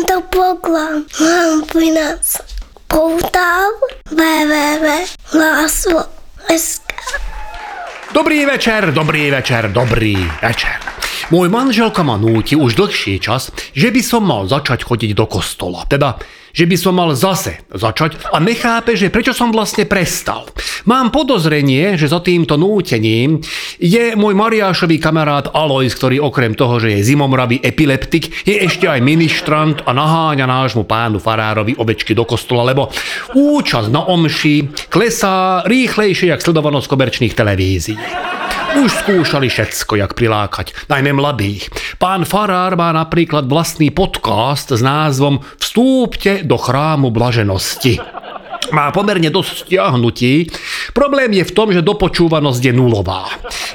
Tento program vám prináša portál www.hlaslo.sk Dobrý večer, dobrý večer, dobrý večer. Môj manželka ma núti už dlhší čas, že by som mal začať chodiť do kostola. Teda, že by som mal zase začať a nechápe, že prečo som vlastne prestal. Mám podozrenie, že za týmto nútením je môj Mariášový kamarát Alois, ktorý okrem toho, že je zimomravý epileptik, je ešte aj ministrant a naháňa nášmu pánu Farárovi ovečky do kostola, lebo účasť na omši klesá rýchlejšie, jak sledovanosť komerčných televízií. Už skúšali všetko, jak prilákať, najmä mladých. Pán Farár má napríklad vlastný podcast s názvom Vstúpte do chrámu blaženosti. Má pomerne dosť stiahnutí. Problém je v tom, že dopočúvanosť je nulová.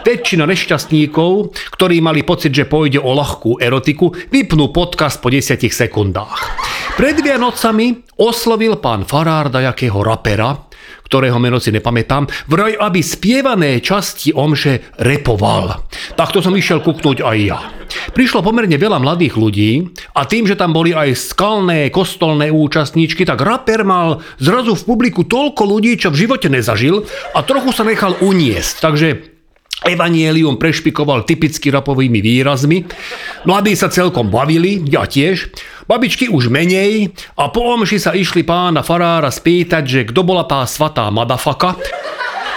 Väčšina nešťastníkov, ktorí mali pocit, že pôjde o ľahkú erotiku, vypnú podcast po 10 sekundách. Pred Vianocami oslovil pán Farár dajakého rapera, ktorého meno si nepamätám, vraj aby spievané časti omše repoval. Takto som išiel kuknúť aj ja. Prišlo pomerne veľa mladých ľudí a tým, že tam boli aj skalné kostolné účastníčky, tak raper mal zrazu v publiku toľko ľudí, čo v živote nezažil a trochu sa nechal uniesť. Takže Evanielium prešpikoval typicky rapovými výrazmi. Mladí sa celkom bavili, ja tiež. Babičky už menej a po omši sa išli pána farára spýtať, že kto bola tá svatá madafaka.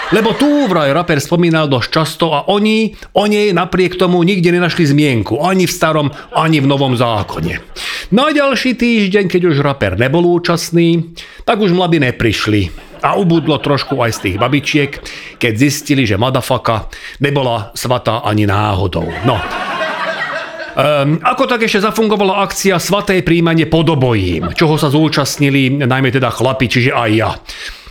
Lebo tu vraj raper spomínal dosť často a oni o nej napriek tomu nikde nenašli zmienku. Ani v starom, ani v novom zákone. Na ďalší týždeň, keď už raper nebol účastný, tak už mladí neprišli. A ubudlo trošku aj z tých babičiek, keď zistili, že madafaka nebola svatá ani náhodou. No, Um, ako tak ešte zafungovala akcia Svaté príjmanie podobojím, čoho sa zúčastnili najmä teda chlapi, čiže aj ja.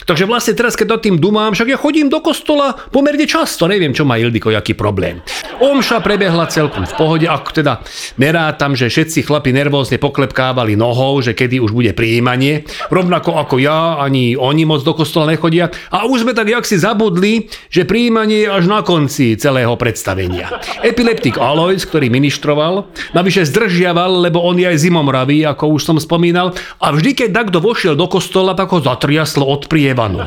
Takže vlastne teraz, keď nad tým dumám, však ja chodím do kostola pomerne často, neviem, čo má Ildiko, aký problém. Omša prebehla celkom v pohode, ako teda nerátam, že všetci chlapi nervózne poklepkávali nohou, že kedy už bude prijímanie, rovnako ako ja, ani oni moc do kostola nechodia. A už sme tak jak si zabudli, že prijímanie je až na konci celého predstavenia. Epileptik Alois, ktorý ministroval, navyše zdržiaval, lebo on je aj zimomravý, ako už som spomínal, a vždy, keď takto vošiel do kostola, tak ho zatriaslo od priev Evanu.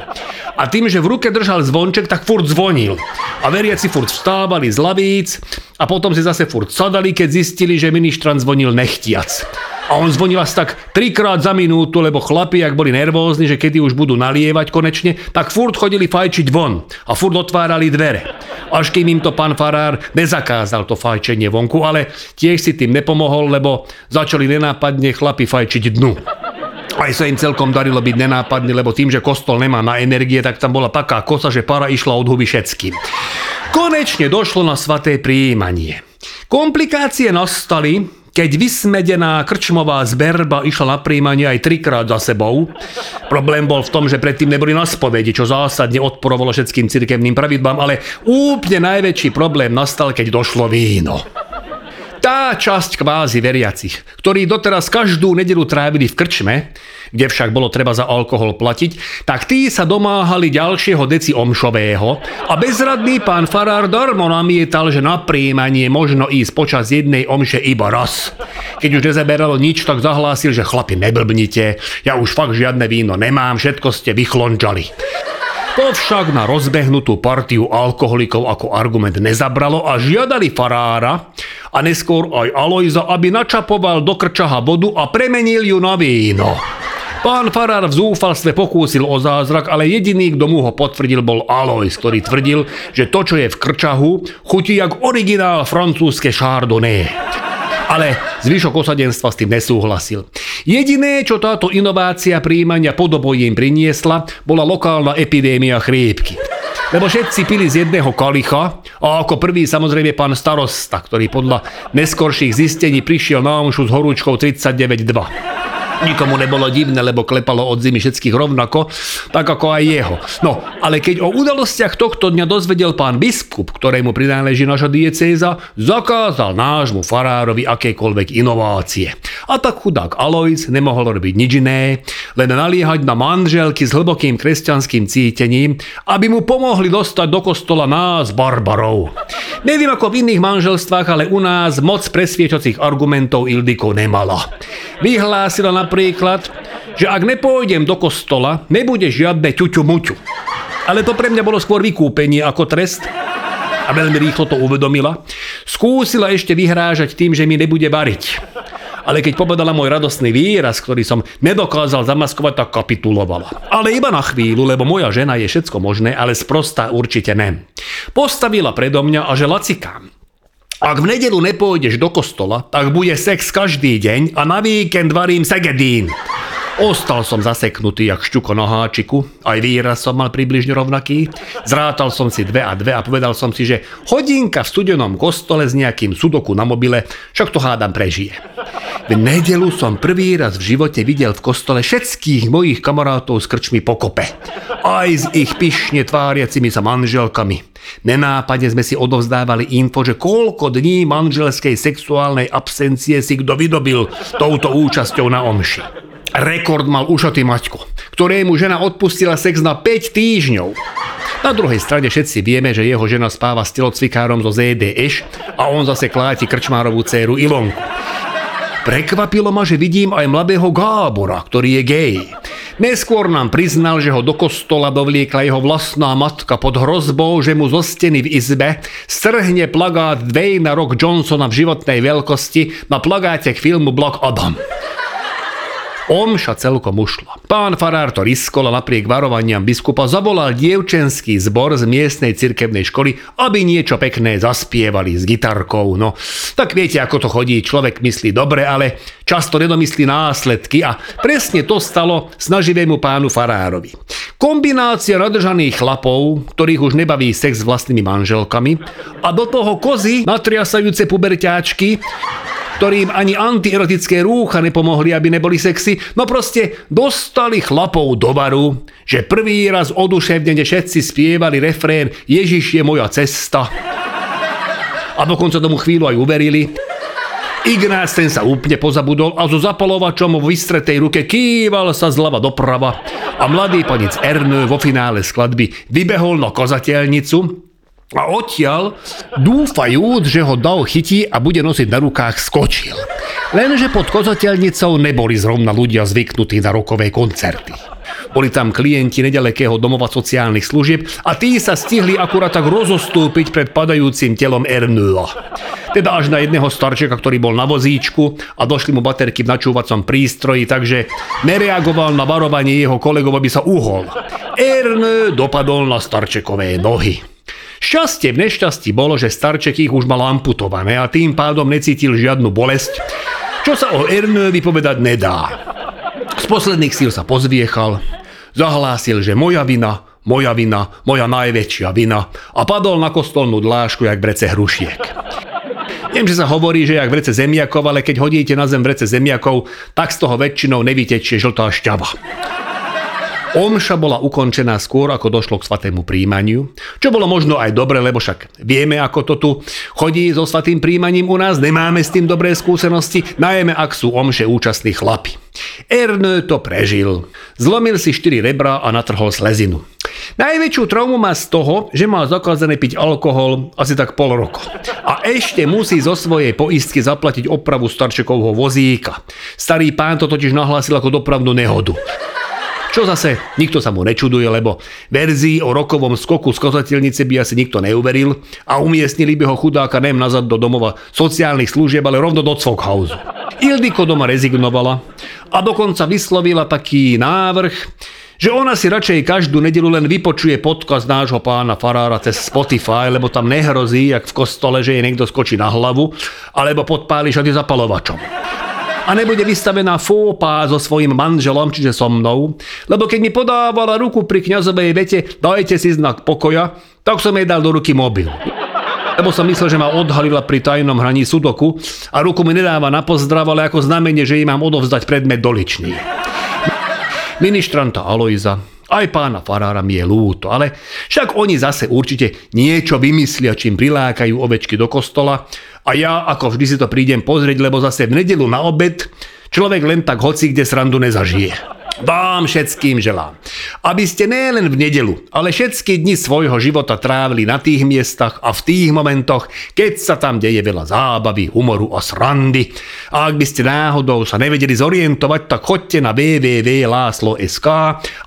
A tým, že v ruke držal zvonček, tak furt zvonil. A veriaci furt vstávali z lavíc a potom si zase furt sadali, keď zistili, že ministran zvonil nechtiac. A on zvonil asi tak trikrát za minútu, lebo chlapi, ak boli nervózni, že kedy už budú nalievať konečne, tak furt chodili fajčiť von a furt otvárali dvere. Až kým im to pán Farár nezakázal to fajčenie vonku, ale tiež si tým nepomohol, lebo začali nenápadne chlapi fajčiť dnu. Aj sa im celkom darilo byť nenápadný, lebo tým, že kostol nemá na energie, tak tam bola taká kosa, že para išla od huby všetkým. Konečne došlo na svaté prijímanie. Komplikácie nastali, keď vysmedená krčmová zberba išla na príjmanie aj trikrát za sebou. Problém bol v tom, že predtým neboli na spovedi, čo zásadne odporovalo všetkým cirkevným pravidlám, ale úplne najväčší problém nastal, keď došlo víno. Tá časť kvázi veriacich, ktorí doteraz každú nedelu trávili v krčme, kde však bolo treba za alkohol platiť, tak tí sa domáhali ďalšieho deci omšového a bezradný pán Farár darmo namietal, že na príjmanie možno ísť počas jednej omše iba raz. Keď už nezaberalo nič, tak zahlásil, že chlapi neblbnite, ja už fakt žiadne víno nemám, všetko ste vychlončali. To však na rozbehnutú partiu alkoholikov ako argument nezabralo a žiadali farára a neskôr aj Alojza, aby načapoval do krčaha vodu a premenil ju na víno. Pán Farár v zúfalstve pokúsil o zázrak, ale jediný, kto mu ho potvrdil, bol Alois, ktorý tvrdil, že to, čo je v krčahu, chutí jak originál francúzske chardonnay ale zvyšok osadenstva s tým nesúhlasil. Jediné, čo táto inovácia príjmania podobojím priniesla, bola lokálna epidémia chrípky. Lebo všetci pili z jedného kalicha a ako prvý samozrejme pán starosta, ktorý podľa neskorších zistení prišiel na omšu s horúčkou 39,2. Nikomu nebolo divné, lebo klepalo od zimy všetkých rovnako, tak ako aj jeho. No, ale keď o udalostiach tohto dňa dozvedel pán biskup, ktorému prináleží naša diecéza, zakázal nášmu farárovi akékoľvek inovácie. A tak chudák Alois nemohol robiť nič iné, len naliehať na manželky s hlbokým kresťanským cítením, aby mu pomohli dostať do kostola nás, barbarov. Neviem ako v iných manželstvách, ale u nás moc presviečacích argumentov Ildiko nemala. Vyhlásila napríklad, že ak nepôjdem do kostola, nebude žiadne ťuťu muťu. Ale to pre mňa bolo skôr vykúpenie ako trest a veľmi rýchlo to uvedomila. Skúsila ešte vyhrážať tým, že mi nebude variť. Ale keď povedala môj radostný výraz, ktorý som nedokázal zamaskovať, tak kapitulovala. Ale iba na chvíľu, lebo moja žena je všetko možné, ale sprostá určite ne. Postavila predo mňa a že lacikám. Ak v nedelu nepôjdeš do kostola, tak bude sex každý deň a na víkend varím segedín. Ostal som zaseknutý jak šťuko na háčiku, aj výraz som mal približne rovnaký. Zrátal som si dve a dve a povedal som si, že hodinka v studenom kostole s nejakým sudoku na mobile, však to hádam prežije. V nedelu som prvý raz v živote videl v kostole všetkých mojich kamarátov s krčmi pokope. Aj s ich pyšne tváriacimi sa manželkami. Nenápadne sme si odovzdávali info, že koľko dní manželskej sexuálnej absencie si kto vydobil touto účasťou na omši. Rekord mal ušatý Maťko, ktorému žena odpustila sex na 5 týždňov. Na druhej strane všetci vieme, že jeho žena spáva s telocvikárom zo ZDŠ a on zase kláti krčmárovú dceru Ilonku. Prekvapilo ma, že vidím aj mladého Gábora, ktorý je gej. Neskôr nám priznal, že ho do kostola dovliekla jeho vlastná matka pod hrozbou, že mu zo steny v izbe strhne plagát Dwayna Rock Johnsona v životnej veľkosti na plagáte k filmu Block Adam. Omša celkom ušla. Pán farár to riskol a napriek varovaniam biskupa zavolal dievčenský zbor z miestnej cirkevnej školy, aby niečo pekné zaspievali s gitarkou. No, tak viete, ako to chodí, človek myslí dobre, ale často nedomyslí následky a presne to stalo snaživému pánu farárovi. Kombinácia nadržaných chlapov, ktorých už nebaví sex s vlastnými manželkami a do toho kozy natriasajúce puberťáčky, ktorým ani antierotické rúcha nepomohli, aby neboli sexy, no proste dostali chlapov do baru, že prvý raz oduševnene všetci spievali refrén Ježiš je moja cesta. A dokonca tomu chvíľu aj uverili. Ignác ten sa úplne pozabudol a so zapalovačom v vystretej ruke kýval sa zľava doprava a mladý panic Ernő vo finále skladby vybehol na kozateľnicu, a odtiaľ, dúfajúc, že ho dal chytí a bude nosiť na rukách, skočil. Lenže pod kozateľnicou neboli zrovna ľudia zvyknutí na rokové koncerty. Boli tam klienti nedalekého domova sociálnych služieb a tí sa stihli akurát tak rozostúpiť pred padajúcim telom Ernua. Teda až na jedného starčeka, ktorý bol na vozíčku a došli mu baterky v načúvacom prístroji, takže nereagoval na varovanie jeho kolegov, aby sa uhol. Ernő dopadol na starčekové nohy. Šťastie v nešťastí bolo, že starček ich už mal amputované a tým pádom necítil žiadnu bolesť, čo sa o Ernővi povedať nedá. Z posledných síl sa pozviechal, zahlásil, že moja vina, moja vina, moja najväčšia vina a padol na kostolnú dlášku jak brece hrušiek. Viem, že sa hovorí, že jak vrece zemiakov, ale keď hodíte na zem vrece zemiakov, tak z toho väčšinou nevytečie žltá šťava. Omša bola ukončená skôr, ako došlo k svatému príjmaniu, čo bolo možno aj dobre, lebo však vieme, ako to tu chodí so svatým príjmaním u nás, nemáme s tým dobré skúsenosti, najmä ak sú omše účastní chlapi. Ernő to prežil. Zlomil si štyri rebra a natrhol slezinu. Najväčšiu traumu má z toho, že má zakázané piť alkohol asi tak pol roka. A ešte musí zo svojej poistky zaplatiť opravu starčekovho vozíka. Starý pán to totiž nahlásil ako dopravnú nehodu. Čo zase nikto sa mu nečuduje, lebo verzii o rokovom skoku z kozateľnice by asi nikto neuveril a umiestnili by ho chudáka nem nazad do domova sociálnych služieb, ale rovno do Cvokhausu. Ildiko doma rezignovala a dokonca vyslovila taký návrh, že ona si radšej každú nedelu len vypočuje podcast nášho pána Farára cez Spotify, lebo tam nehrozí, jak v kostole, že jej niekto skočí na hlavu, alebo podpáli šady zapalovačom a nebude vystavená fópa so svojím manželom, čiže so mnou, lebo keď mi podávala ruku pri kňazovej vete dajte si znak pokoja, tak som jej dal do ruky mobil. lebo som myslel, že ma odhalila pri tajnom hraní sudoku a ruku mi nedáva na pozdrav, ale ako znamenie, že jej mám odovzdať predmet doličný. Ministranta Alojza, aj pána Farára mi je lúto, ale však oni zase určite niečo vymyslia, čím prilákajú ovečky do kostola a ja ako vždy si to prídem pozrieť, lebo zase v nedelu na obed človek len tak hoci kde srandu nezažije. Vám všetkým želám, aby ste nielen v nedelu, ale všetky dni svojho života trávili na tých miestach a v tých momentoch, keď sa tam deje veľa zábavy, humoru a srandy. A ak by ste náhodou sa nevedeli zorientovať, tak choďte na www.láslo.sk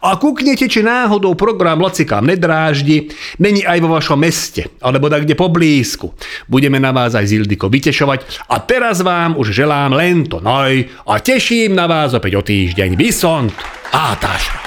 a kúknete, či náhodou program Lacikám nedráždi, není aj vo vašom meste, alebo tak kde poblízku. Budeme na vás aj Zildiko vytešovať a teraz vám už želám len to noj a teším na vás opäť o týždeň. Vysont! Átásra!